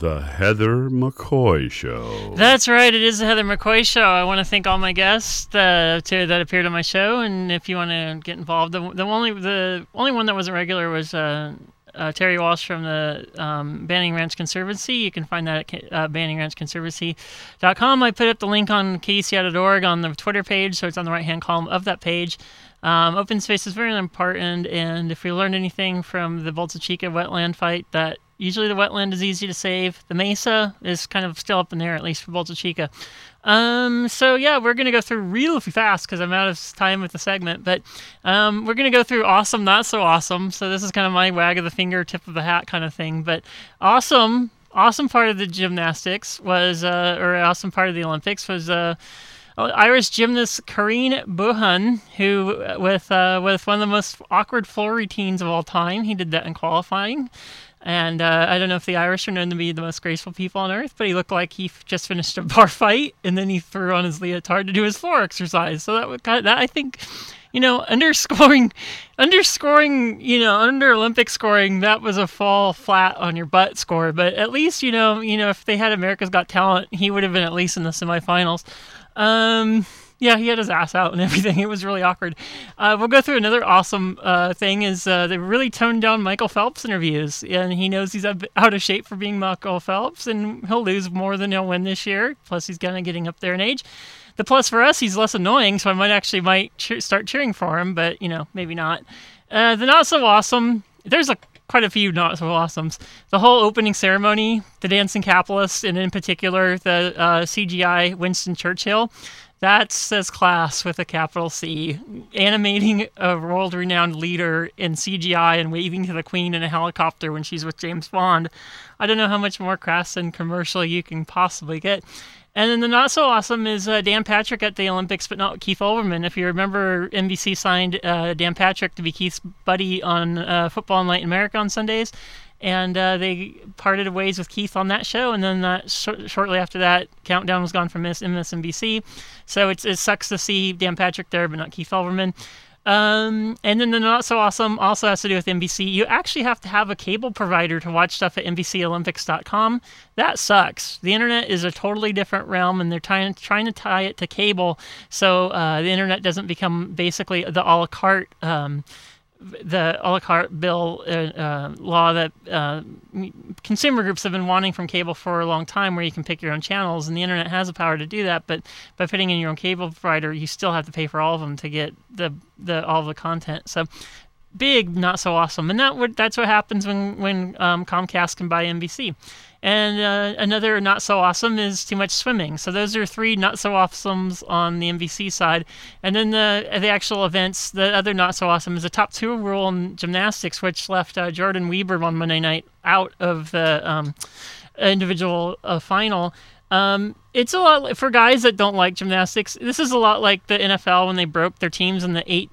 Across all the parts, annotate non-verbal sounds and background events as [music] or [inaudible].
The Heather McCoy Show. That's right. It is the Heather McCoy Show. I want to thank all my guests uh, to, that appeared on my show, and if you want to get involved, the, the only the only one that wasn't regular was uh, uh, Terry Walsh from the um, Banning Ranch Conservancy. You can find that at uh, banningranchconservancy.com. I put up the link on KUCI.org on the Twitter page, so it's on the right hand column of that page. Um, open space is very important, and if we learned anything from the Bolsa Chica wetland fight, that usually the wetland is easy to save. The mesa is kind of still up in there, at least for Bolsa Chica. Um, so yeah, we're gonna go through real fast because I'm out of time with the segment, but um, we're gonna go through awesome, not so awesome. So this is kind of my wag of the finger, tip of the hat kind of thing. But awesome, awesome part of the gymnastics was, uh, or awesome part of the Olympics was. Uh, Irish gymnast Kieran Behan, who with uh, with one of the most awkward floor routines of all time, he did that in qualifying. And uh, I don't know if the Irish are known to be the most graceful people on earth, but he looked like he f- just finished a [laughs] bar fight, and then he threw on his leotard to do his floor exercise. So that would kind of, that I think, you know, underscoring, [laughs] underscoring, you know, under Olympic scoring, that was a fall flat on your butt score. But at least, you know, you know, if they had America's Got Talent, he would have been at least in the semifinals. Um, yeah, he had his ass out and [laughs] everything. It was really awkward. Uh, we'll go through another awesome uh, thing is uh, they really toned down Michael Phelps interviews, and he knows he's out of shape for being Michael Phelps, and he'll lose more than he'll win this year. Plus, he's kind of getting up there in age. The plus for us, he's less annoying, so I might actually might cheer, start cheering for him, but you know, maybe not. Uh, the not so awesome. There's a quite a few not so awesomes. The whole opening ceremony, the dancing capitalist, and in particular the uh, CGI Winston Churchill. That says class with a capital C, animating a world renowned leader in CGI and waving to the Queen in a helicopter when she's with James Bond. I don't know how much more crass and commercial you can possibly get. And then the not so awesome is uh, Dan Patrick at the Olympics, but not Keith Olbermann. If you remember, NBC signed uh, Dan Patrick to be Keith's buddy on uh, Football Night in America on Sundays and uh, they parted ways with Keith on that show. And then sh- shortly after that, Countdown was gone from MSNBC. So it sucks to see Dan Patrick there, but not Keith Olbermann. Um, and then the not so awesome also has to do with NBC. You actually have to have a cable provider to watch stuff at NBCOlympics.com. That sucks. The internet is a totally different realm, and they're trying trying to tie it to cable, so uh, the internet doesn't become basically the a la carte. Um, the a la carte bill uh, uh, law that uh, consumer groups have been wanting from cable for a long time, where you can pick your own channels, and the internet has the power to do that. But by putting in your own cable provider, you still have to pay for all of them to get the the all the content. So big, not so awesome, and that that's what happens when when um, Comcast can buy NBC. And uh, another not so awesome is too much swimming. So those are three not so awesomes on the NBC side. And then the the actual events, the other not so awesome is the top two rule in gymnastics, which left uh, Jordyn Wieber on Monday night out of the um, individual uh, final. Um, it's a lot for guys that don't like gymnastics. This is a lot like the NFL when they broke their teams in the eight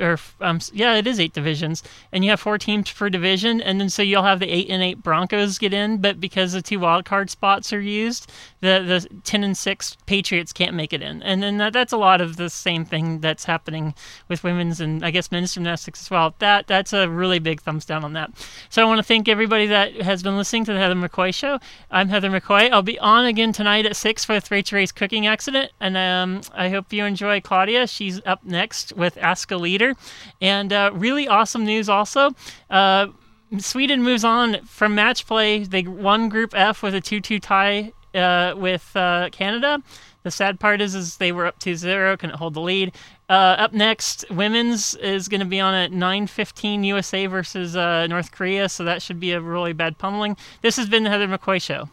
or um, yeah, it is eight divisions, and you have four teams per division, and then so you'll have the eight and eight Broncos get in, but because the two wild card spots are used, the the ten and six Patriots can't make it in, and then that, that's a lot of the same thing that's happening with women's and I guess men's gymnastics as well. That that's a really big thumbs down on that. So I want to thank everybody that has been listening to the Heather McCoy Show. I'm Heather McCoy. I'll be on again tonight at six for Rachael Ray's cooking accident, and um, I hope you enjoy Claudia. She's up next with Ask a Leader, and uh, really awesome news also. Uh, Sweden moves on from match play. They won Group F with a 2 2 tie uh, with uh, Canada. The sad part is, is they were up 2-0, couldn't hold the lead. Uh, up next, women's is going to be on at 9:15 USA versus uh, North Korea, so that should be a really bad pummeling. This has been the Heather McCoy Show.